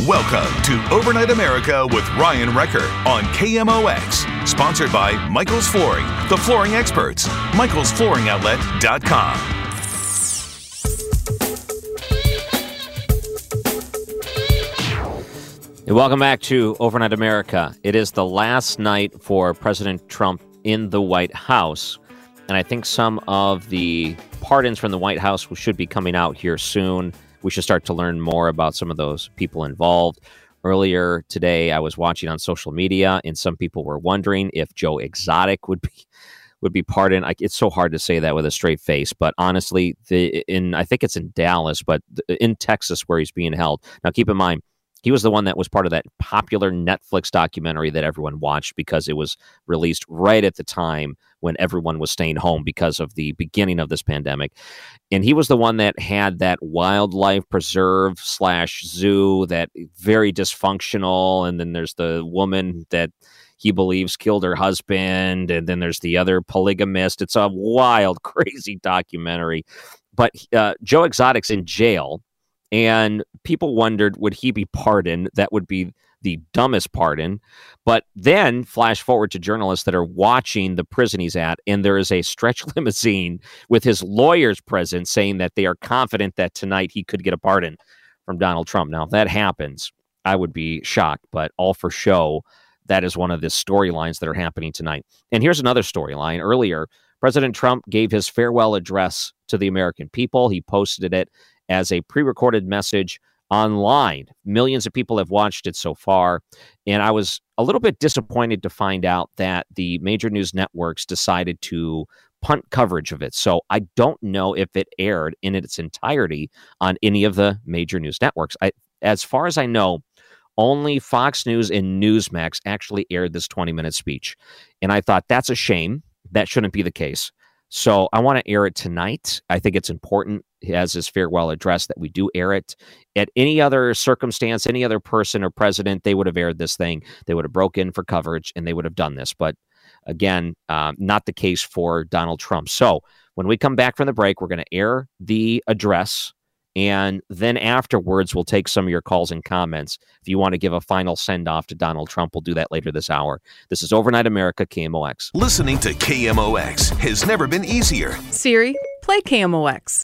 Welcome to Overnight America with Ryan Wrecker on KMOX. Sponsored by Michael's Flooring, the flooring experts. Michael'sFlooringOutlet.com. Welcome back to Overnight America. It is the last night for President Trump in the White House. And I think some of the pardons from the White House should be coming out here soon. We should start to learn more about some of those people involved. Earlier today, I was watching on social media, and some people were wondering if Joe Exotic would be would be pardoned. I, it's so hard to say that with a straight face, but honestly, the in I think it's in Dallas, but in Texas where he's being held. Now, keep in mind, he was the one that was part of that popular Netflix documentary that everyone watched because it was released right at the time when everyone was staying home because of the beginning of this pandemic. And he was the one that had that wildlife preserve slash zoo that very dysfunctional. And then there's the woman that he believes killed her husband. And then there's the other polygamist. It's a wild, crazy documentary. But uh, Joe Exotic's in jail and people wondered would he be pardoned? That would be the dumbest pardon. But then flash forward to journalists that are watching the prison he's at and there is a stretch limousine with his lawyers present saying that they are confident that tonight he could get a pardon from donald trump. Now if that happens. I would be shocked but all for show that is one of the storylines that are happening tonight. And here's another storyline. Earlier President Trump gave his farewell address to the American people. He posted it as a pre recorded message online. Millions of people have watched it so far. And I was a little bit disappointed to find out that the major news networks decided to punt coverage of it. So I don't know if it aired in its entirety on any of the major news networks. I, as far as I know, only Fox News and Newsmax actually aired this 20 minute speech. And I thought that's a shame. That shouldn't be the case. So I want to air it tonight. I think it's important as his farewell address that we do air it. At any other circumstance, any other person or president, they would have aired this thing. They would have broken for coverage and they would have done this. But again, uh, not the case for Donald Trump. So when we come back from the break, we're going to air the address and then afterwards, we'll take some of your calls and comments. If you want to give a final send off to Donald Trump, we'll do that later this hour. This is Overnight America, KMOX. Listening to KMOX has never been easier. Siri, play KMOX.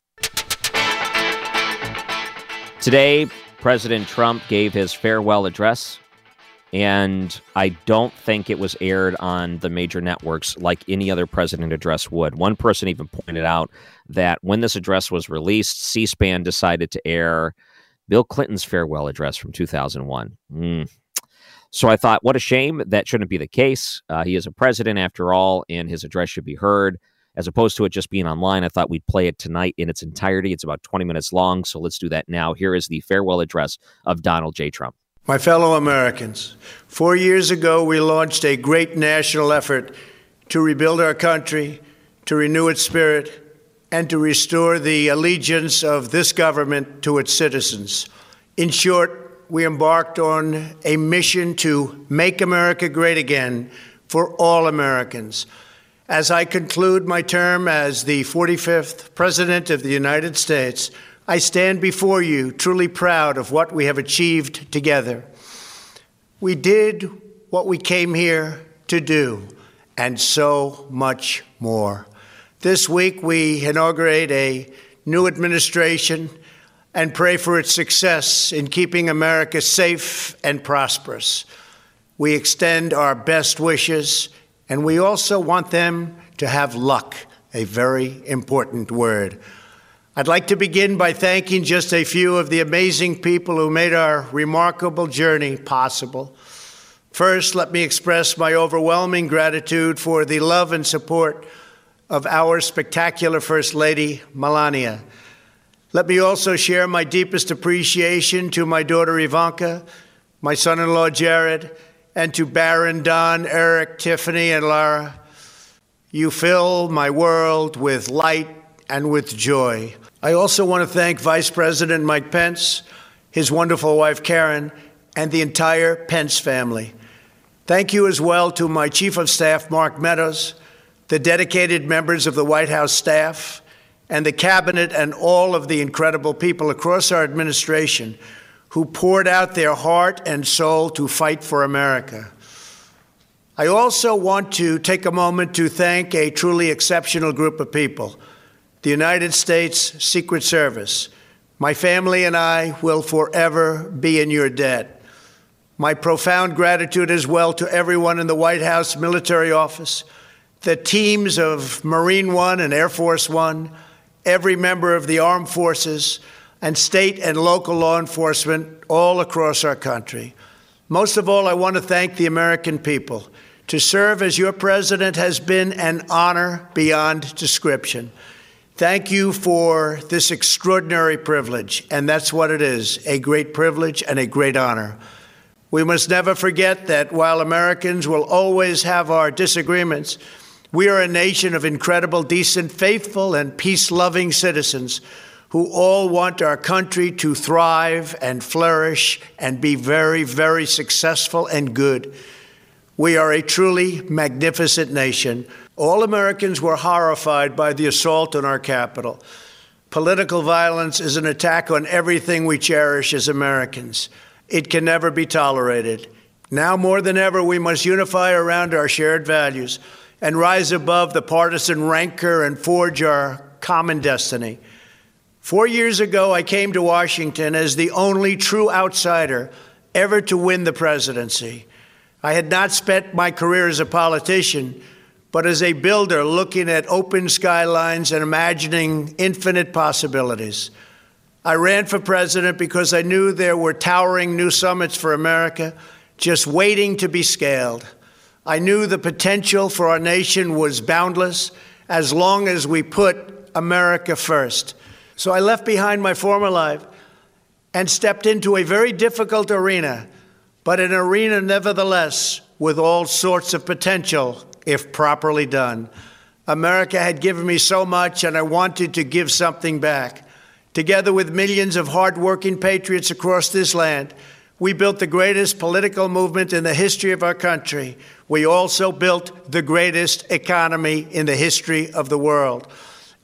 Today, President Trump gave his farewell address and I don't think it was aired on the major networks like any other president address would. One person even pointed out that when this address was released, C SPAN decided to air Bill Clinton's farewell address from 2001. Mm. So I thought, what a shame. That shouldn't be the case. Uh, he is a president after all, and his address should be heard. As opposed to it just being online, I thought we'd play it tonight in its entirety. It's about 20 minutes long, so let's do that now. Here is the farewell address of Donald J. Trump. My fellow Americans, four years ago, we launched a great national effort to rebuild our country, to renew its spirit, and to restore the allegiance of this government to its citizens. In short, we embarked on a mission to make America great again for all Americans. As I conclude my term as the 45th President of the United States, I stand before you truly proud of what we have achieved together. We did what we came here to do, and so much more. This week, we inaugurate a new administration and pray for its success in keeping America safe and prosperous. We extend our best wishes, and we also want them to have luck, a very important word. I'd like to begin by thanking just a few of the amazing people who made our remarkable journey possible. First, let me express my overwhelming gratitude for the love and support of our spectacular First Lady, Melania. Let me also share my deepest appreciation to my daughter Ivanka, my son in law Jared, and to Barron Don, Eric, Tiffany, and Lara. You fill my world with light and with joy. I also want to thank Vice President Mike Pence, his wonderful wife Karen, and the entire Pence family. Thank you as well to my Chief of Staff, Mark Meadows, the dedicated members of the White House staff, and the cabinet and all of the incredible people across our administration who poured out their heart and soul to fight for America. I also want to take a moment to thank a truly exceptional group of people the United States Secret Service. My family and I will forever be in your debt. My profound gratitude as well to everyone in the White House military office, the teams of Marine One and Air Force One every member of the armed forces, and state and local law enforcement all across our country. Most of all, I want to thank the American people. To serve as your president has been an honor beyond description. Thank you for this extraordinary privilege, and that's what it is a great privilege and a great honor. We must never forget that while Americans will always have our disagreements, we are a nation of incredible, decent, faithful, and peace loving citizens who all want our country to thrive and flourish and be very, very successful and good. We are a truly magnificent nation. All Americans were horrified by the assault on our Capitol. Political violence is an attack on everything we cherish as Americans. It can never be tolerated. Now more than ever, we must unify around our shared values and rise above the partisan rancor and forge our common destiny. Four years ago, I came to Washington as the only true outsider ever to win the presidency. I had not spent my career as a politician, but as a builder looking at open skylines and imagining infinite possibilities. I ran for president because I knew there were towering new summits for America just waiting to be scaled. I knew the potential for our nation was boundless as long as we put America first. So I left behind my former life and stepped into a very difficult arena, but an arena nevertheless with all sorts of potential if properly done. America had given me so much, and I wanted to give something back. Together with millions of hardworking patriots across this land, we built the greatest political movement in the history of our country. We also built the greatest economy in the history of the world.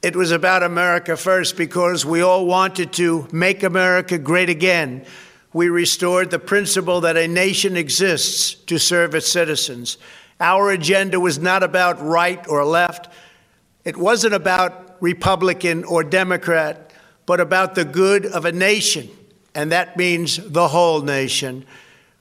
It was about America first because we all wanted to make America great again. We restored the principle that a nation exists to serve its citizens. Our agenda was not about right or left. It wasn't about Republican or Democrat, but about the good of a nation and that means the whole nation.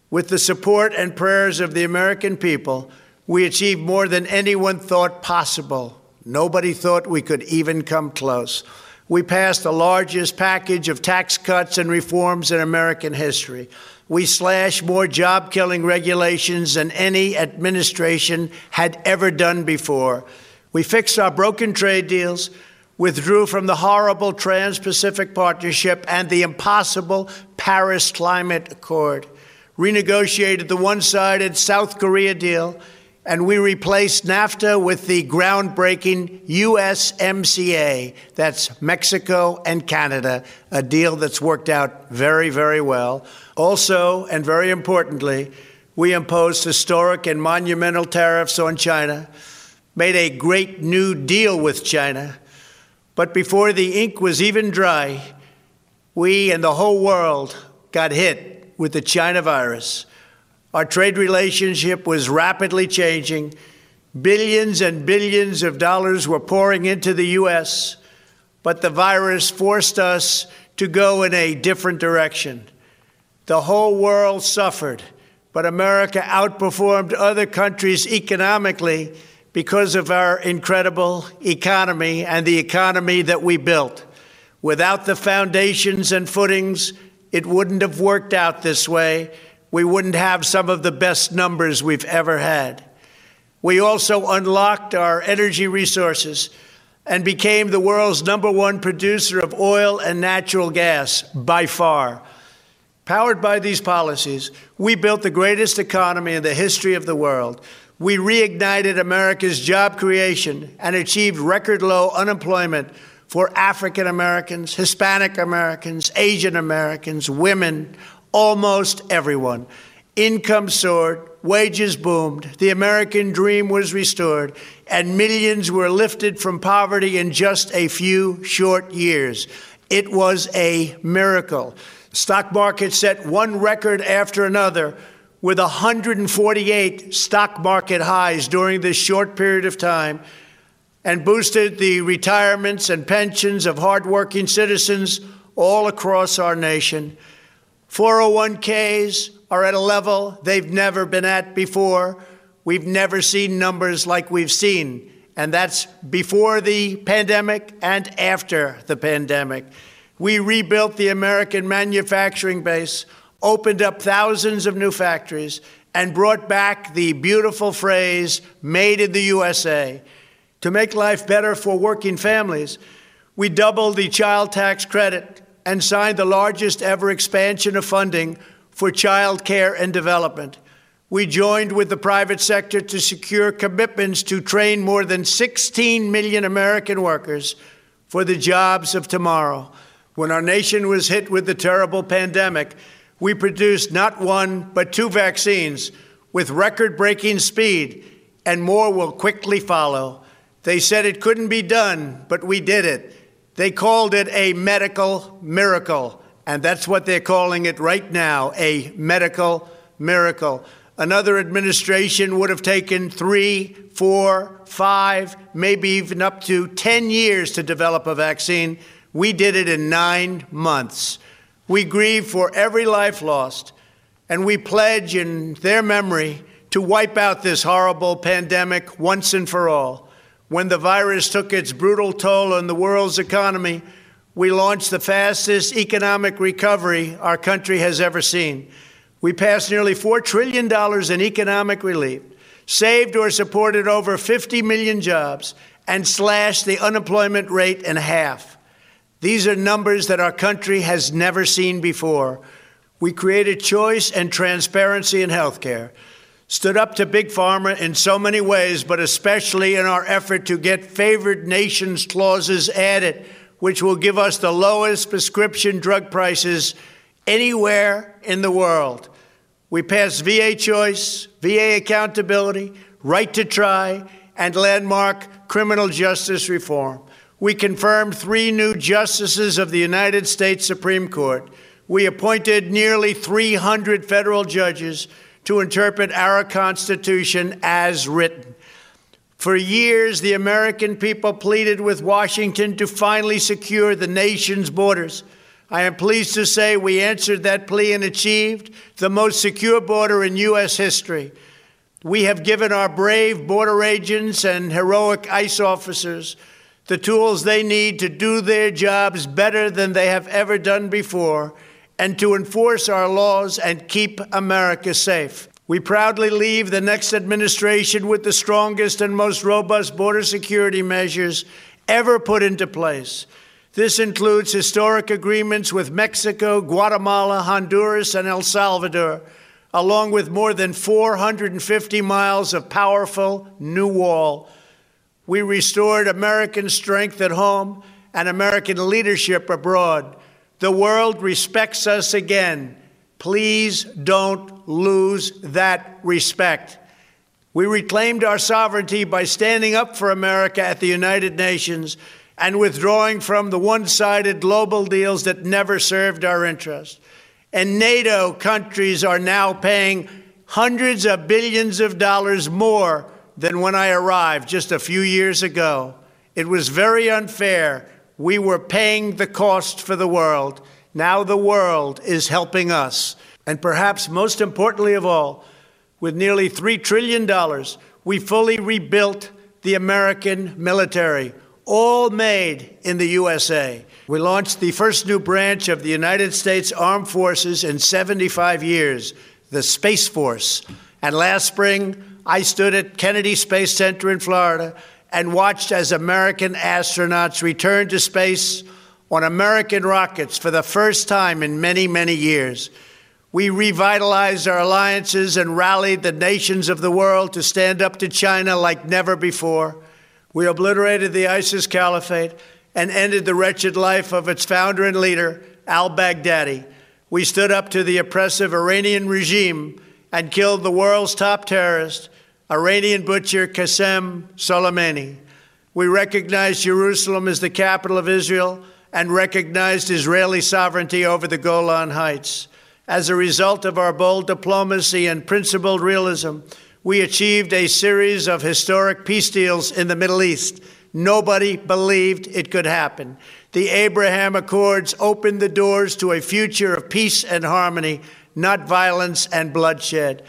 With the support and prayers of the American people, we achieved more than anyone thought possible. Nobody thought we could even come close. We passed the largest package of tax cuts and reforms in American history. We slashed more job killing regulations than any administration had ever done before. We fixed our broken trade deals withdrew from the horrible Trans Pacific Partnership and the impossible Paris Climate Accord, renegotiated the one sided South Korea deal, and we replaced NAFTA with the groundbreaking USMCA. That's Mexico and Canada, a deal that's worked out very, very well. Also, and very importantly, we imposed historic and monumental tariffs on China, made a great new deal with China but before the ink was even dry, we and the whole world got hit with the China virus. Our trade relationship was rapidly changing. Billions and billions of dollars were pouring into the U.S., but the virus forced us to go in a different direction. The whole world suffered, but America outperformed other countries economically because of our incredible economy and the economy that we built. Without the foundations and footings, it wouldn't have worked out this way. We wouldn't have some of the best numbers we've ever had. We also unlocked our energy resources and became the world's number one producer of oil and natural gas by far. Powered by these policies, we built the greatest economy in the history of the world. We reignited America's job creation and achieved record low unemployment for African Americans, Hispanic Americans, Asian Americans, women, almost everyone. Income soared, wages boomed, the American dream was restored, and millions were lifted from poverty in just a few short years. It was a miracle. Stock market set one record after another with 148 stock market highs during this short period of time and boosted the retirements and pensions of hardworking citizens all across our nation. 401ks are at a level they've never been at before. We've never seen numbers like we've seen, and that's before the pandemic and after the pandemic. We rebuilt the American manufacturing base, opened up thousands of new factories, and brought back the beautiful phrase, made in the USA. To make life better for working families, we doubled the child tax credit and signed the largest ever expansion of funding for child care and development. We joined with the private sector to secure commitments to train more than 16 million American workers for the jobs of tomorrow. When our nation was hit with the terrible pandemic, we produced not one, but two vaccines with record breaking speed, and more will quickly follow. They said it couldn't be done, but we did it. They called it a medical miracle, and that's what they're calling it right now a medical miracle. Another administration would have taken three, four, five, maybe even up to 10 years to develop a vaccine. We did it in nine months. We grieve for every life lost, and we pledge in their memory to wipe out this horrible pandemic once and for all. When the virus took its brutal toll on the world's economy, we launched the fastest economic recovery our country has ever seen. We passed nearly $4 trillion in economic relief, saved or supported over 50 million jobs, and slashed the unemployment rate in half. These are numbers that our country has never seen before. We created choice and transparency in healthcare stood up to Big Pharma in so many ways, but especially in our effort to get favored nations clauses added, which will give us the lowest prescription drug prices anywhere in the world. We passed VA choice, VA accountability, right to try, and landmark criminal justice reform. We confirmed three new justices of the United States Supreme Court. We appointed nearly 300 federal judges to interpret our Constitution as written. For years, the American people pleaded with Washington to finally secure the nation's borders. I am pleased to say we answered that plea and achieved the most secure border in U.S. history. We have given our brave border agents and heroic ICE officers the tools they need to do their jobs better than they have ever done before and to enforce our laws and keep America safe. We proudly leave the next administration with the strongest and most robust border security measures ever put into place. This includes historic agreements with Mexico, Guatemala, Honduras, and El Salvador, along with more than 450 miles of powerful new wall. We restored American strength at home and American leadership abroad. The world respects us again. Please don't lose that respect. We reclaimed our sovereignty by standing up for America at the United Nations and withdrawing from the one sided global deals that never served our interest. And NATO countries are now paying hundreds of billions of dollars more than when I arrived just a few years ago. It was very unfair we were paying the cost for the world. Now the world is helping us. And perhaps most importantly of all, with nearly $3 trillion, we fully rebuilt the American military, all made in the USA. We launched the first new branch of the United States Armed Forces in 75 years, the Space Force. And last spring, I stood at Kennedy Space Center in Florida and watched as American astronauts returned to space on American rockets for the first time in many, many years. We revitalized our alliances and rallied the nations of the world to stand up to China like never before. We obliterated the ISIS caliphate and ended the wretched life of its founder and leader, al Baghdadi. We stood up to the oppressive Iranian regime and killed the world's top terrorist, Iranian butcher Qasem Soleimani. We recognized Jerusalem as the capital of Israel and recognized Israeli sovereignty over the Golan Heights. As a result of our bold diplomacy and principled realism, we achieved a series of historic peace deals in the Middle East. Nobody believed it could happen. The Abraham Accords opened the doors to a future of peace and harmony, not violence and bloodshed.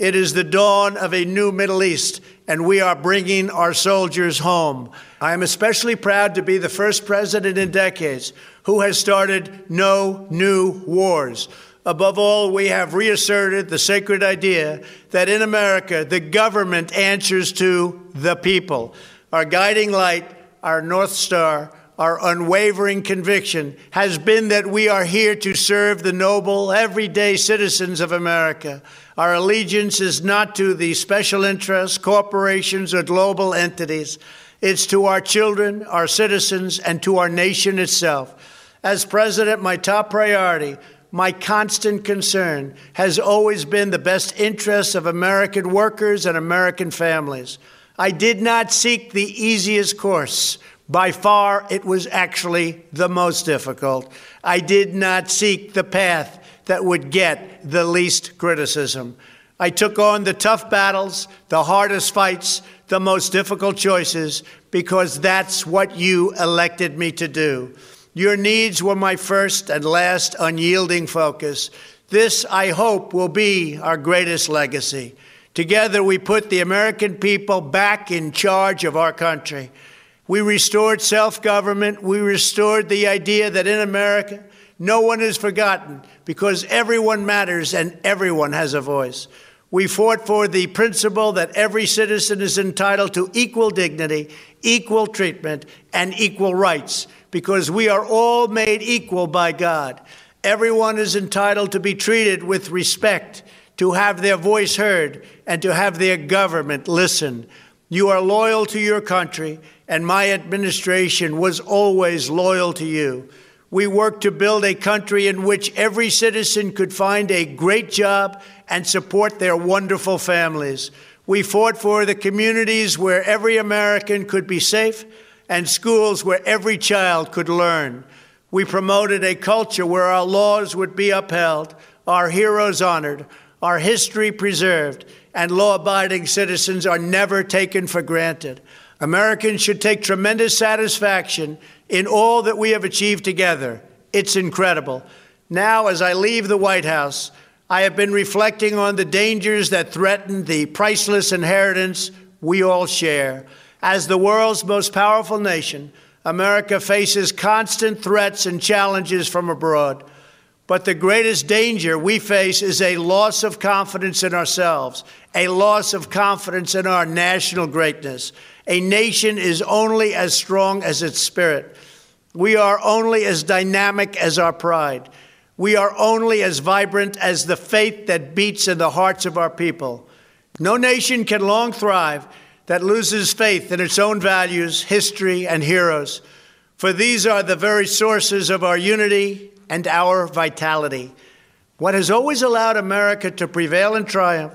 It is the dawn of a new Middle East, and we are bringing our soldiers home. I am especially proud to be the first president in decades who has started no new wars. Above all, we have reasserted the sacred idea that in America, the government answers to the people. Our guiding light, our North Star, our unwavering conviction has been that we are here to serve the noble, everyday citizens of America. Our allegiance is not to the special interests, corporations, or global entities. It's to our children, our citizens, and to our nation itself. As president, my top priority, my constant concern, has always been the best interests of American workers and American families. I did not seek the easiest course. By far, it was actually the most difficult. I did not seek the path that would get the least criticism. I took on the tough battles, the hardest fights, the most difficult choices, because that's what you elected me to do. Your needs were my first and last unyielding focus. This, I hope, will be our greatest legacy. Together, we put the American people back in charge of our country. We restored self government. We restored the idea that in America, no one is forgotten because everyone matters and everyone has a voice. We fought for the principle that every citizen is entitled to equal dignity, equal treatment, and equal rights because we are all made equal by God. Everyone is entitled to be treated with respect, to have their voice heard, and to have their government listen. You are loyal to your country and my administration was always loyal to you. We worked to build a country in which every citizen could find a great job and support their wonderful families. We fought for the communities where every American could be safe and schools where every child could learn. We promoted a culture where our laws would be upheld, our heroes honored, our history preserved, and law abiding citizens are never taken for granted. Americans should take tremendous satisfaction in all that we have achieved together. It's incredible. Now, as I leave the White House, I have been reflecting on the dangers that threaten the priceless inheritance we all share. As the world's most powerful nation, America faces constant threats and challenges from abroad. But the greatest danger we face is a loss of confidence in ourselves, a loss of confidence in our national greatness. A nation is only as strong as its spirit. We are only as dynamic as our pride. We are only as vibrant as the faith that beats in the hearts of our people. No nation can long thrive that loses faith in its own values, history, and heroes, for these are the very sources of our unity and our vitality. What has always allowed America to prevail and triumph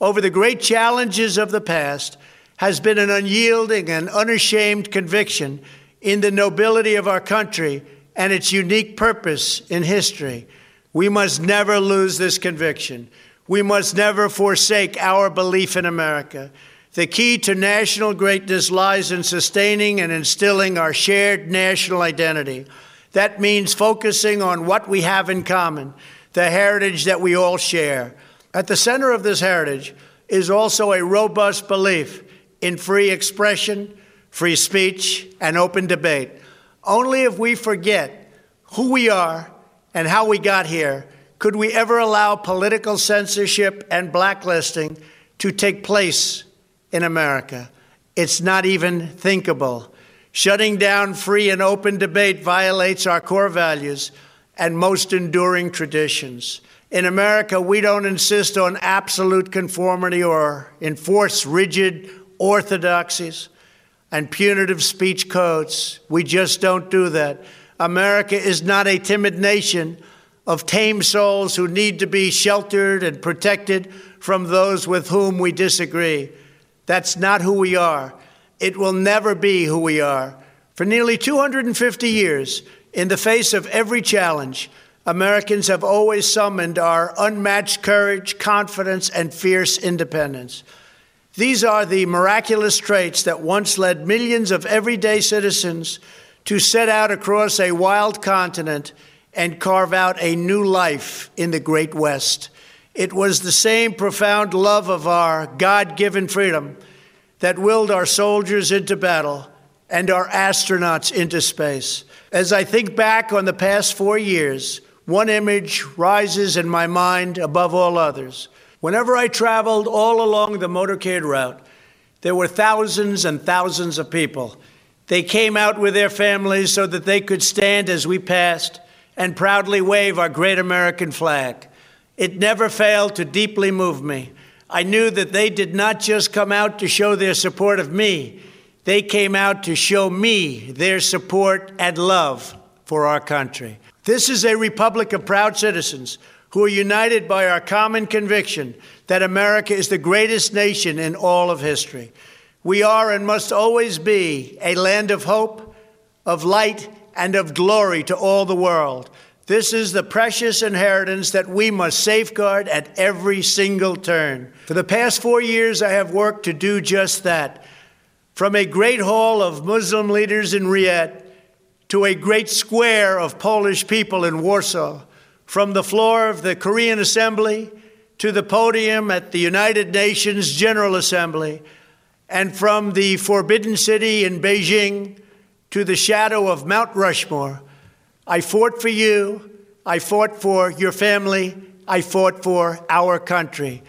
over the great challenges of the past has been an unyielding and unashamed conviction in the nobility of our country and its unique purpose in history. We must never lose this conviction. We must never forsake our belief in America. The key to national greatness lies in sustaining and instilling our shared national identity. That means focusing on what we have in common, the heritage that we all share. At the center of this heritage is also a robust belief in free expression, free speech, and open debate. Only if we forget who we are and how we got here could we ever allow political censorship and blacklisting to take place in America. It's not even thinkable. Shutting down free and open debate violates our core values and most enduring traditions. In America, we don't insist on absolute conformity or enforce rigid orthodoxies and punitive speech codes. We just don't do that. America is not a timid nation of tame souls who need to be sheltered and protected from those with whom we disagree. That's not who we are. It will never be who we are. For nearly 250 years, in the face of every challenge, Americans have always summoned our unmatched courage, confidence, and fierce independence. These are the miraculous traits that once led millions of everyday citizens to set out across a wild continent and carve out a new life in the Great West. It was the same profound love of our God given freedom that willed our soldiers into battle and our astronauts into space. As I think back on the past four years, one image rises in my mind above all others. Whenever I traveled all along the motorcade route, there were thousands and thousands of people. They came out with their families so that they could stand as we passed and proudly wave our great American flag. It never failed to deeply move me. I knew that they did not just come out to show their support of me, they came out to show me their support and love for our country. This is a republic of proud citizens who are united by our common conviction that America is the greatest nation in all of history. We are and must always be a land of hope, of light, and of glory to all the world. This is the precious inheritance that we must safeguard at every single turn. For the past four years, I have worked to do just that. From a great hall of Muslim leaders in Riyadh to a great square of Polish people in Warsaw, from the floor of the Korean Assembly to the podium at the United Nations General Assembly, and from the Forbidden City in Beijing to the shadow of Mount Rushmore. I fought for you. I fought for your family. I fought for our country.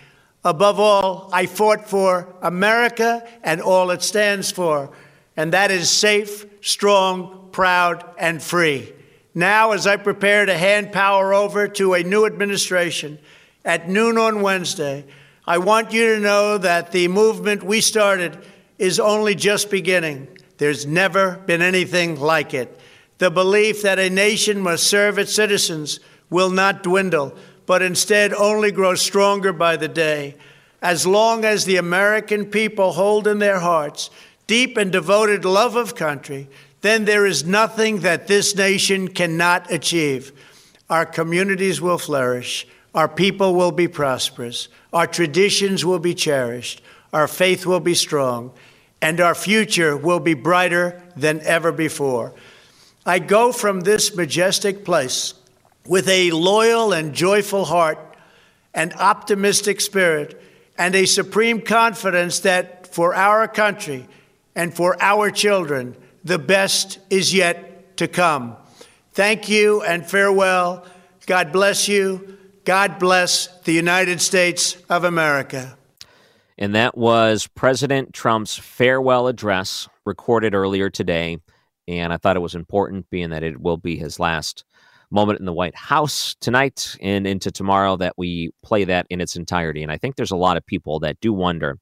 Above all, I fought for America and all it stands for, and that is safe, strong, proud, and free. Now, as I prepare to hand power over to a new administration at noon on Wednesday, I want you to know that the movement we started is only just beginning. There's never been anything like it. The belief that a nation must serve its citizens will not dwindle, but instead only grow stronger by the day. As long as the American people hold in their hearts deep and devoted love of country, then there is nothing that this nation cannot achieve. Our communities will flourish, our people will be prosperous, our traditions will be cherished, our faith will be strong and our future will be brighter than ever before. I go from this majestic place with a loyal and joyful heart, an optimistic spirit, and a supreme confidence that for our country and for our children, the best is yet to come. Thank you and farewell. God bless you. God bless the United States of America. And that was President Trump's farewell address recorded earlier today. And I thought it was important, being that it will be his last moment in the White House tonight and into tomorrow, that we play that in its entirety. And I think there's a lot of people that do wonder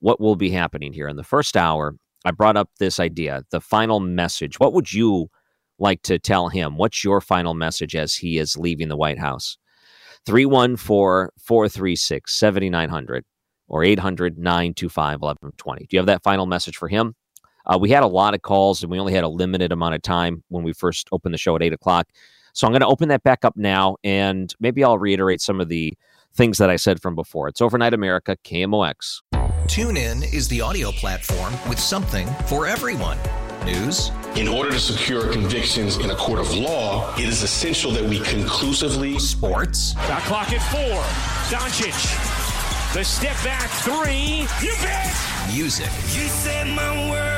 what will be happening here. In the first hour, I brought up this idea the final message. What would you like to tell him? What's your final message as he is leaving the White House? 314 436 7900 or 800 925 1120. Do you have that final message for him? Uh, we had a lot of calls and we only had a limited amount of time when we first opened the show at 8 o'clock. So I'm going to open that back up now and maybe I'll reiterate some of the things that I said from before. It's Overnight America, KMOX. Tune in is the audio platform with something for everyone. News. In order to secure convictions in a court of law, it is essential that we conclusively. Sports. Shot clock at four. Doncic. The step back three. You bet. Music. You set my world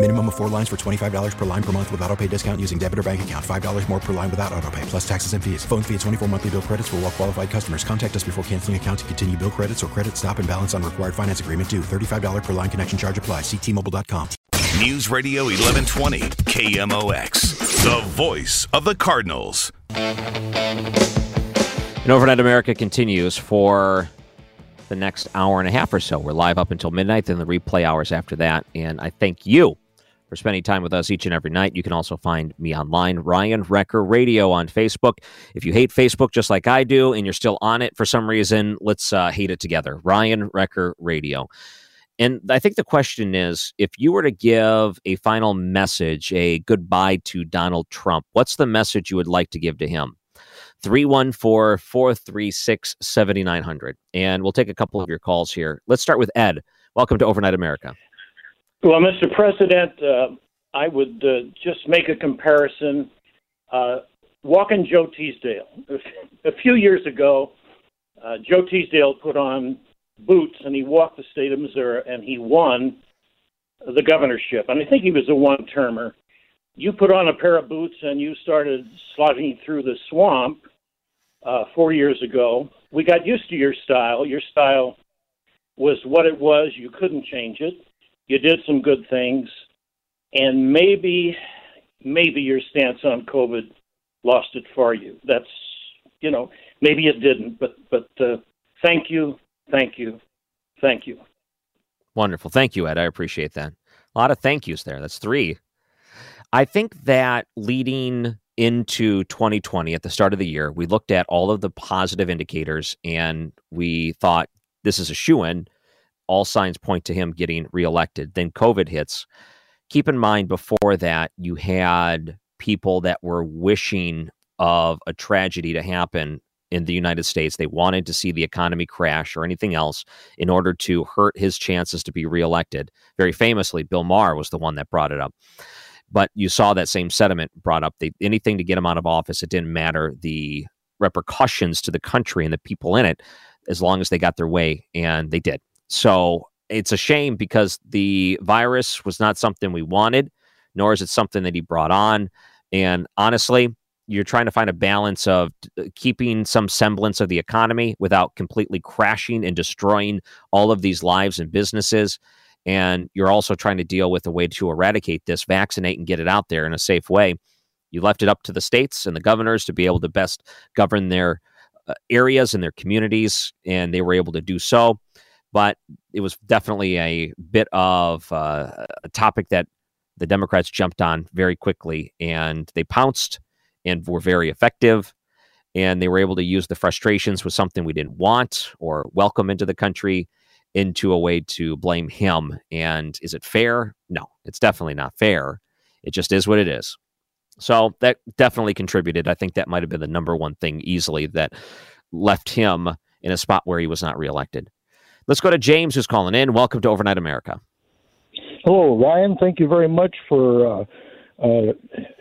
Minimum of four lines for $25 per line per month with auto pay discount using debit or bank account. $5 more per line without auto pay, plus taxes and fees. Phone fee at 24 monthly bill credits for all well qualified customers. Contact us before canceling account to continue bill credits or credit stop and balance on required finance agreement due. $35 per line connection charge apply. Ctmobile.com. News Radio 1120, KMOX, the voice of the Cardinals. And Overnight America continues for the next hour and a half or so. We're live up until midnight, then the replay hours after that. And I thank you for spending time with us each and every night. You can also find me online, Ryan Wrecker Radio on Facebook. If you hate Facebook just like I do and you're still on it for some reason, let's uh, hate it together. Ryan Wrecker Radio. And I think the question is if you were to give a final message, a goodbye to Donald Trump, what's the message you would like to give to him? 314 436 7900. And we'll take a couple of your calls here. Let's start with Ed. Welcome to Overnight America. Well, Mr. President, uh, I would uh, just make a comparison. Uh, walking Joe Teasdale. A few years ago, uh, Joe Teasdale put on boots and he walked the state of Missouri and he won the governorship. And I think he was a one termer. You put on a pair of boots and you started slogging through the swamp uh, four years ago. We got used to your style. Your style was what it was. You couldn't change it. You did some good things, and maybe, maybe your stance on COVID lost it for you. That's, you know, maybe it didn't. But but uh, thank you, thank you, thank you. Wonderful. Thank you, Ed. I appreciate that. A lot of thank yous there. That's three. I think that leading into 2020 at the start of the year, we looked at all of the positive indicators and we thought this is a shoe in. All signs point to him getting reelected. Then COVID hits. Keep in mind, before that, you had people that were wishing of a tragedy to happen in the United States. They wanted to see the economy crash or anything else in order to hurt his chances to be reelected. Very famously, Bill Maher was the one that brought it up. But you saw that same sentiment brought up. They, anything to get him out of office, it didn't matter the repercussions to the country and the people in it, as long as they got their way, and they did. So it's a shame because the virus was not something we wanted, nor is it something that he brought on. And honestly, you're trying to find a balance of keeping some semblance of the economy without completely crashing and destroying all of these lives and businesses. And you're also trying to deal with a way to eradicate this, vaccinate and get it out there in a safe way. You left it up to the states and the governors to be able to best govern their uh, areas and their communities, and they were able to do so. But it was definitely a bit of uh, a topic that the Democrats jumped on very quickly, and they pounced and were very effective. And they were able to use the frustrations with something we didn't want or welcome into the country into a way to blame him. And is it fair? No, it's definitely not fair. It just is what it is. So that definitely contributed. I think that might have been the number one thing easily that left him in a spot where he was not reelected. Let's go to James, who's calling in. Welcome to Overnight America. Hello, Ryan. Thank you very much for uh, uh,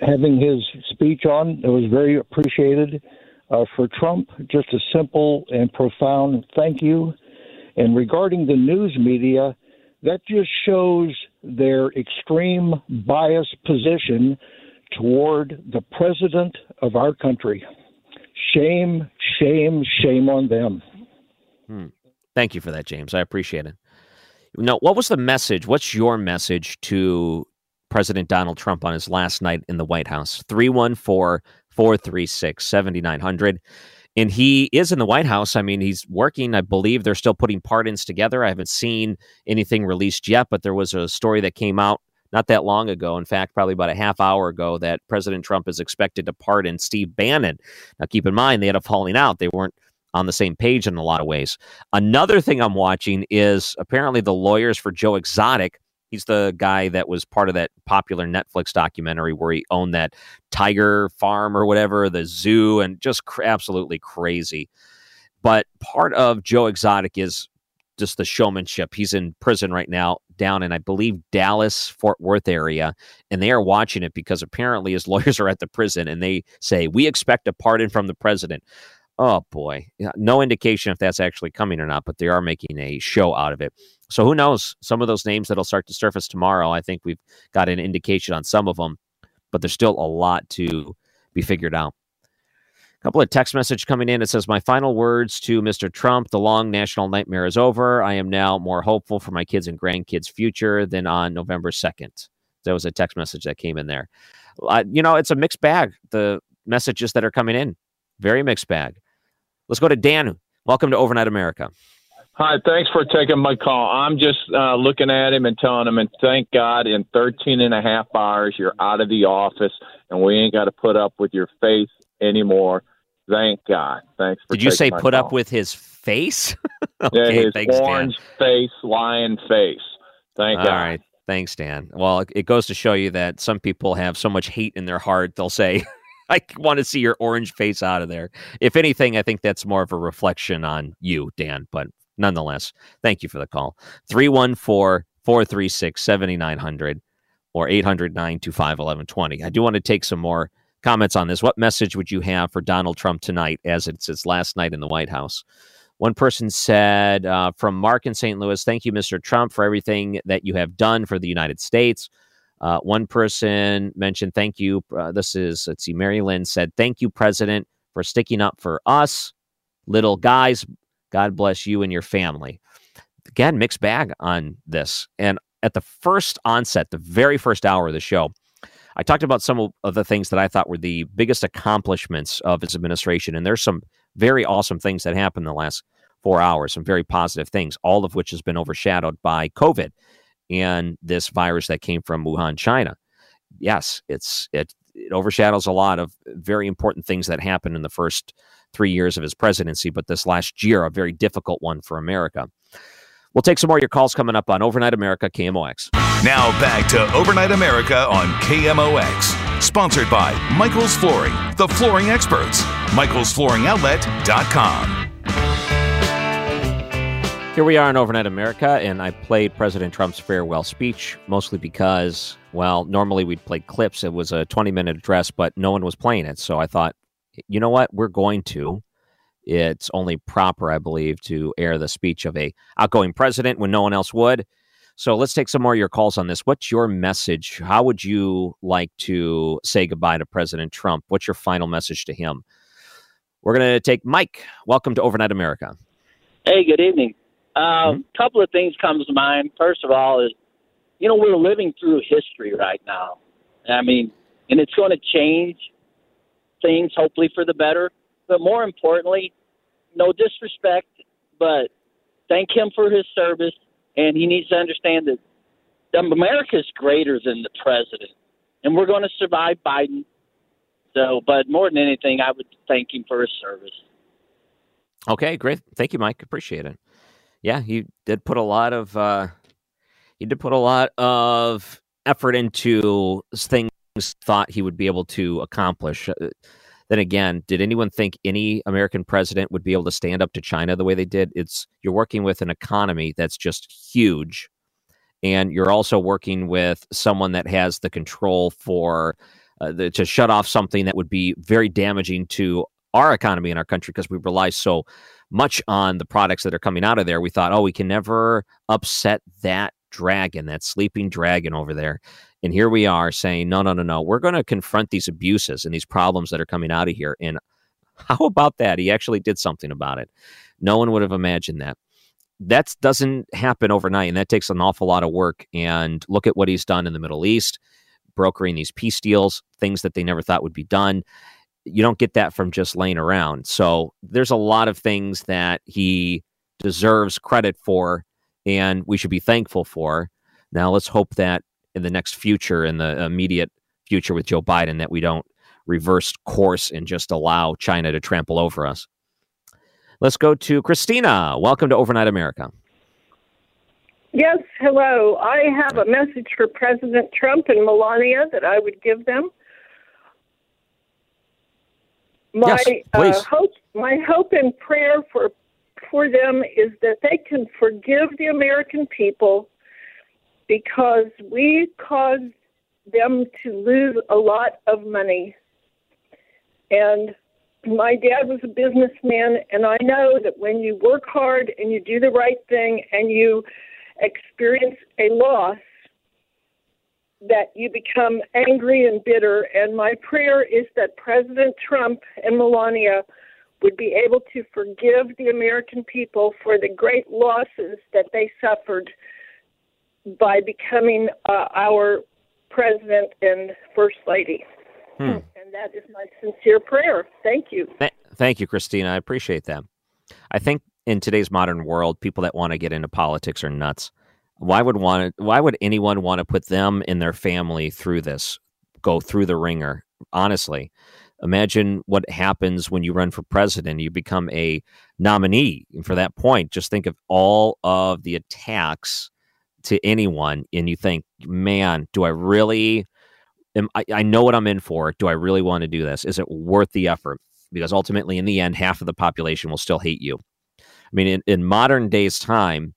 having his speech on. It was very appreciated. Uh, for Trump, just a simple and profound thank you. And regarding the news media, that just shows their extreme bias position toward the president of our country. Shame, shame, shame on them. Hmm. Thank you for that, James. I appreciate it. Now, what was the message? What's your message to President Donald Trump on his last night in the White House? 314 436 7900. And he is in the White House. I mean, he's working. I believe they're still putting pardons together. I haven't seen anything released yet, but there was a story that came out not that long ago. In fact, probably about a half hour ago, that President Trump is expected to pardon Steve Bannon. Now, keep in mind, they had a falling out. They weren't on the same page in a lot of ways. Another thing I'm watching is apparently the lawyers for Joe Exotic. He's the guy that was part of that popular Netflix documentary where he owned that tiger farm or whatever, the zoo, and just cr- absolutely crazy. But part of Joe Exotic is just the showmanship. He's in prison right now, down in, I believe, Dallas, Fort Worth area. And they are watching it because apparently his lawyers are at the prison and they say, We expect a pardon from the president. Oh boy, no indication if that's actually coming or not, but they are making a show out of it. So who knows? Some of those names that'll start to surface tomorrow. I think we've got an indication on some of them, but there's still a lot to be figured out. A couple of text message coming in. It says, "My final words to Mr. Trump: The long national nightmare is over. I am now more hopeful for my kids and grandkids' future than on November second. There was a text message that came in there. Uh, you know, it's a mixed bag. The messages that are coming in, very mixed bag. Let's go to Dan. Welcome to Overnight America. Hi, thanks for taking my call. I'm just uh, looking at him and telling him, and thank God in 13 and a half hours, you're out of the office and we ain't got to put up with your face anymore. Thank God. Thanks Did you say put call. up with his face? okay, yeah, his thanks, orange Dan. face, lion face. Thank All God. All right. Thanks, Dan. Well, it goes to show you that some people have so much hate in their heart, they'll say, I want to see your orange face out of there. If anything, I think that's more of a reflection on you, Dan. But nonetheless, thank you for the call. 314 436 7900 or 800 925 1120. I do want to take some more comments on this. What message would you have for Donald Trump tonight as it's his last night in the White House? One person said uh, from Mark in St. Louis, Thank you, Mr. Trump, for everything that you have done for the United States. Uh, one person mentioned, thank you. Uh, this is, let's see, Mary Lynn said, thank you, President, for sticking up for us, little guys. God bless you and your family. Again, mixed bag on this. And at the first onset, the very first hour of the show, I talked about some of the things that I thought were the biggest accomplishments of his administration. And there's some very awesome things that happened in the last four hours, some very positive things, all of which has been overshadowed by COVID and this virus that came from Wuhan, China. Yes, it's it, it overshadows a lot of very important things that happened in the first three years of his presidency, but this last year, a very difficult one for America. We'll take some more of your calls coming up on Overnight America KMOX. Now back to Overnight America on KMOX. Sponsored by Michael's Flooring, the flooring experts. Michael'sFlooringOutlet.com. Here we are in Overnight America, and I played President Trump's farewell speech mostly because, well, normally we'd play clips. It was a 20 minute address, but no one was playing it. So I thought, you know what? We're going to. It's only proper, I believe, to air the speech of a outgoing president when no one else would. So let's take some more of your calls on this. What's your message? How would you like to say goodbye to President Trump? What's your final message to him? We're going to take Mike. Welcome to Overnight America. Hey, good evening. A uh, mm-hmm. couple of things comes to mind. First of all, is you know we're living through history right now. I mean, and it's going to change things hopefully for the better. But more importantly, no disrespect, but thank him for his service, and he needs to understand that America is greater than the president, and we're going to survive Biden. So, but more than anything, I would thank him for his service. Okay, great. Thank you, Mike. Appreciate it yeah, he did put a lot of uh, he did put a lot of effort into things thought he would be able to accomplish. Uh, then again, did anyone think any American president would be able to stand up to China the way they did? It's you're working with an economy that's just huge, and you're also working with someone that has the control for uh, the, to shut off something that would be very damaging to our economy in our country because we rely so much on the products that are coming out of there. We thought, oh, we can never upset that dragon, that sleeping dragon over there. And here we are saying, no, no, no, no. We're going to confront these abuses and these problems that are coming out of here. And how about that? He actually did something about it. No one would have imagined that. That doesn't happen overnight, and that takes an awful lot of work. And look at what he's done in the Middle East, brokering these peace deals, things that they never thought would be done you don't get that from just laying around. So there's a lot of things that he deserves credit for and we should be thankful for. Now let's hope that in the next future, in the immediate future with Joe Biden, that we don't reverse course and just allow China to trample over us. Let's go to Christina. Welcome to Overnight America. Yes, hello. I have a message for President Trump and Melania that I would give them. My Yes, uh, hope, my hope and prayer for for them is that they can forgive the American people because we caused them to lose a lot of money. And my dad was a businessman, and I know that when you work hard and you do the right thing and you experience a loss, that you become angry and bitter. And my prayer is that President Trump and Melania would be able to forgive the American people for the great losses that they suffered by becoming uh, our president and first lady. Hmm. And that is my sincere prayer. Thank you. Th- Thank you, Christina. I appreciate that. I think in today's modern world, people that want to get into politics are nuts. Why would want why would anyone want to put them and their family through this, go through the ringer? Honestly, imagine what happens when you run for president. You become a nominee. And for that point, just think of all of the attacks to anyone, and you think, man, do I really? Am, I, I know what I'm in for. Do I really want to do this? Is it worth the effort? Because ultimately, in the end, half of the population will still hate you. I mean, in, in modern days' time,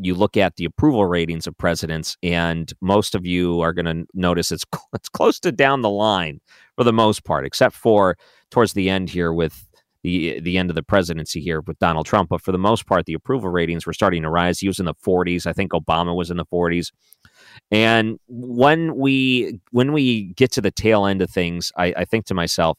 you look at the approval ratings of presidents, and most of you are going to notice it's it's close to down the line for the most part, except for towards the end here with the the end of the presidency here with Donald Trump. But for the most part, the approval ratings were starting to rise. He was in the 40s. I think Obama was in the 40s. And when we when we get to the tail end of things, I, I think to myself,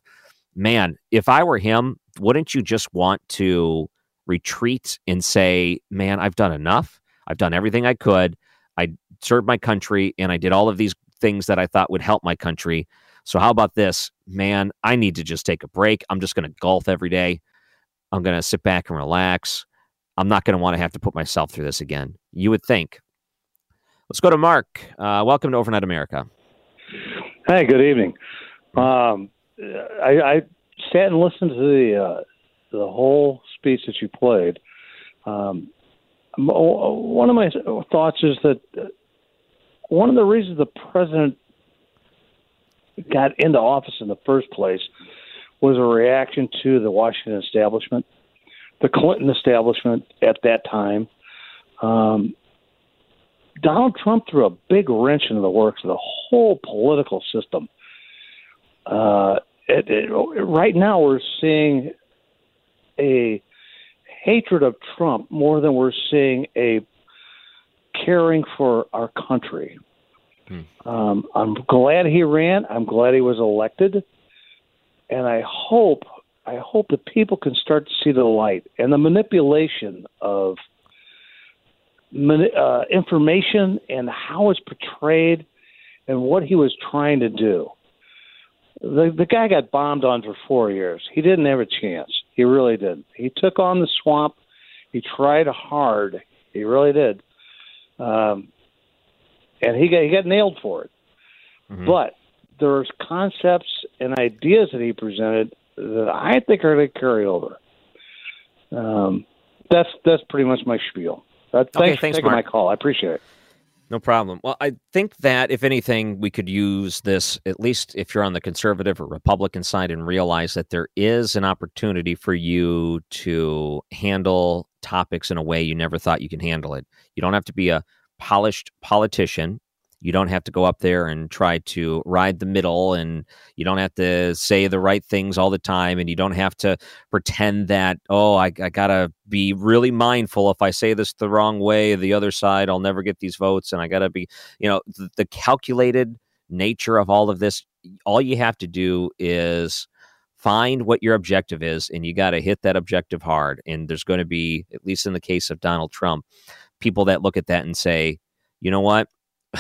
man, if I were him, wouldn't you just want to retreat and say, man, I've done enough. I've done everything I could. I served my country and I did all of these things that I thought would help my country. So how about this? Man, I need to just take a break. I'm just going to golf every day. I'm going to sit back and relax. I'm not going to want to have to put myself through this again. You would think. Let's go to Mark. Uh, welcome to Overnight America. Hey, good evening. Um, I, I sat and listened to the uh, the whole speech that you played. Um, one of my thoughts is that one of the reasons the president got into office in the first place was a reaction to the Washington establishment, the Clinton establishment at that time. Um, Donald Trump threw a big wrench into the works of the whole political system. Uh, it, it, right now, we're seeing a hatred of Trump more than we're seeing a caring for our country. Um, I'm glad he ran. I'm glad he was elected, and I hope I hope that people can start to see the light and the manipulation of uh, information and how it's portrayed and what he was trying to do. The the guy got bombed on for four years. He didn't have a chance. He really did. He took on the swamp. He tried hard. He really did. Um, and he got he got nailed for it. But there's concepts and ideas that he presented that I think are going to carry over. Um, that's that's pretty much my spiel. Uh, thanks, Okay, for taking Mark. my call. I appreciate it. No problem. Well, I think that if anything, we could use this, at least if you're on the conservative or Republican side, and realize that there is an opportunity for you to handle topics in a way you never thought you can handle it. You don't have to be a polished politician. You don't have to go up there and try to ride the middle, and you don't have to say the right things all the time, and you don't have to pretend that, oh, I, I got to be really mindful. If I say this the wrong way, the other side, I'll never get these votes, and I got to be, you know, the, the calculated nature of all of this. All you have to do is find what your objective is, and you got to hit that objective hard. And there's going to be, at least in the case of Donald Trump, people that look at that and say, you know what?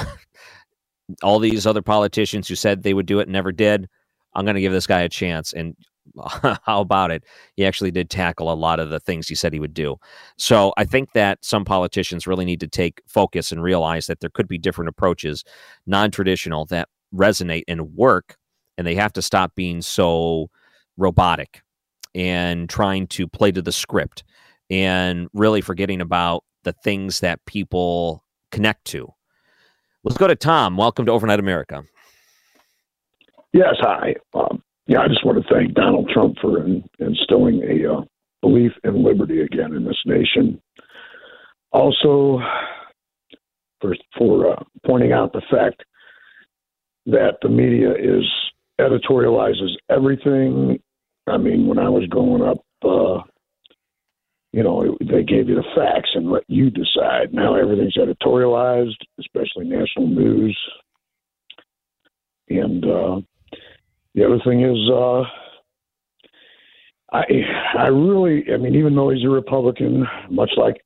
all these other politicians who said they would do it and never did. I'm going to give this guy a chance. And how about it? He actually did tackle a lot of the things he said he would do. So I think that some politicians really need to take focus and realize that there could be different approaches, non traditional, that resonate and work. And they have to stop being so robotic and trying to play to the script and really forgetting about the things that people connect to. Let's go to Tom. Welcome to Overnight America. Yes, hi. Um, yeah, I just want to thank Donald Trump for in, instilling a uh, belief in liberty again in this nation. Also, for, for uh, pointing out the fact that the media is editorializes everything. I mean, when I was growing up, uh, you know, they gave you the facts and let you decide. Now everything's editorialized, especially national news. And uh, the other thing is, uh, I I really, I mean, even though he's a Republican, much like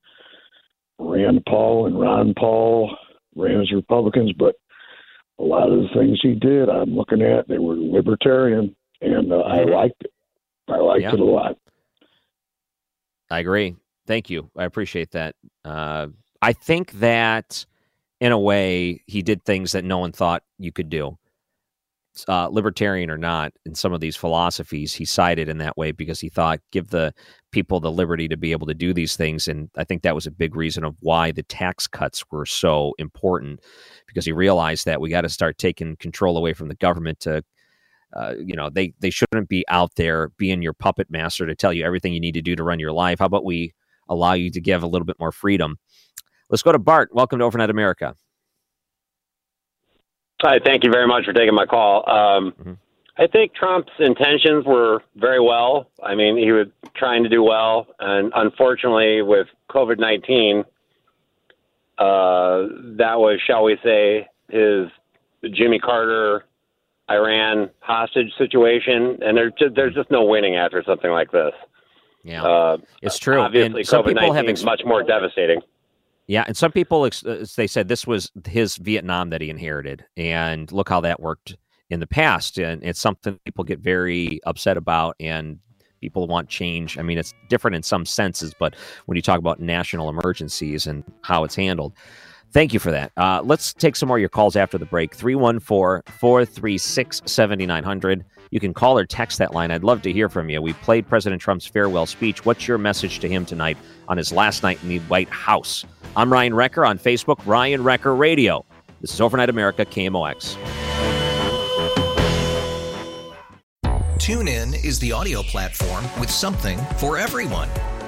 Rand Paul and Ron Paul ran as Republicans, but a lot of the things he did, I'm looking at, they were libertarian, and uh, I Mm-hmm. liked it. I liked Yeah. it a lot. I agree. Thank you. I appreciate that. Uh, I think that in a way, he did things that no one thought you could do. Uh, libertarian or not, in some of these philosophies, he sided in that way because he thought give the people the liberty to be able to do these things. And I think that was a big reason of why the tax cuts were so important because he realized that we got to start taking control away from the government to uh, you know they they shouldn't be out there being your puppet master to tell you everything you need to do to run your life. How about we allow you to give a little bit more freedom? Let's go to bart. Welcome to overnight america. Hi, thank you very much for taking my call. Um, I think Trump's intentions were very well. I mean, he was trying to do well, and unfortunately, with COVID nineteen, uh, that was, shall we say, his Jimmy Carter Iran hostage situation, and there's just, there's just no winning after something like this. Yeah, uh, it's true. Obviously, And some COVID people have ex- is much more devastating. yeah and some people ex- they said this was his vietnam that he inherited and look how that worked in the past and it's something people get very upset about and people want change i mean it's different in some senses but when you talk about national emergencies and how it's handled Thank you for that. Uh, let's take some more of your calls after the break. 314 436 7900. You can call or text that line. I'd love to hear from you. We played President Trump's farewell speech. What's your message to him tonight on his last night in the White House? I'm Ryan Wrecker on Facebook, Ryan Wrecker Radio. This is Overnight America, KMOX. TuneIn is the audio platform with something for everyone.